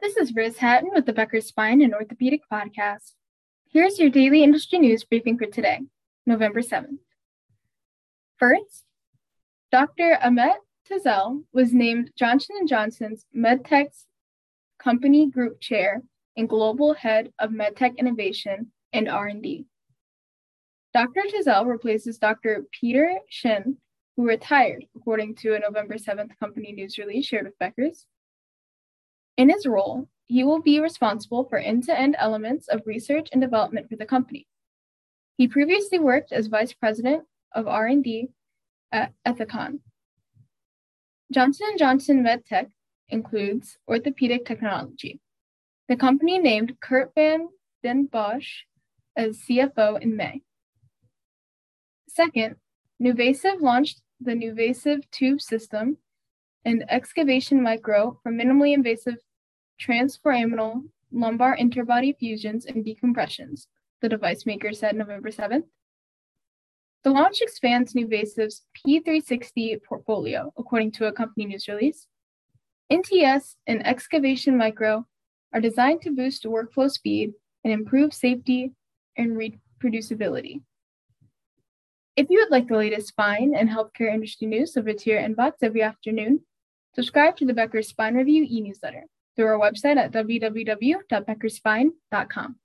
This is Riz Hatton with the Becker Spine and Orthopedic Podcast. Here's your daily industry news briefing for today, November 7th. First, Dr. Amit Tezel was named Johnson & Johnson's MedTech Company Group Chair and Global Head of MedTech Innovation and R&D. Dr. Tezel replaces Dr. Peter Shin, who retired, according to a November 7th company news release shared with Becker's. In his role, he will be responsible for end-to-end elements of research and development for the company. He previously worked as vice president of R&D at Ethicon. Johnson & Johnson MedTech includes orthopedic technology. The company named Kurt van den Bosch as CFO in May. Second, NuVasive launched the NuVasive Tube System and Excavation Micro for minimally invasive transforaminal lumbar interbody fusions and decompressions, the device maker said November 7th. The launch expands NuVasive's P360 portfolio, according to a company news release. NTS and Excavation Micro are designed to boost workflow speed and improve safety and reproducibility. If you would like the latest spine and healthcare industry news delivered to your inbox every afternoon, subscribe to the Becker Spine Review e newsletter through our website at www.beckerspine.com.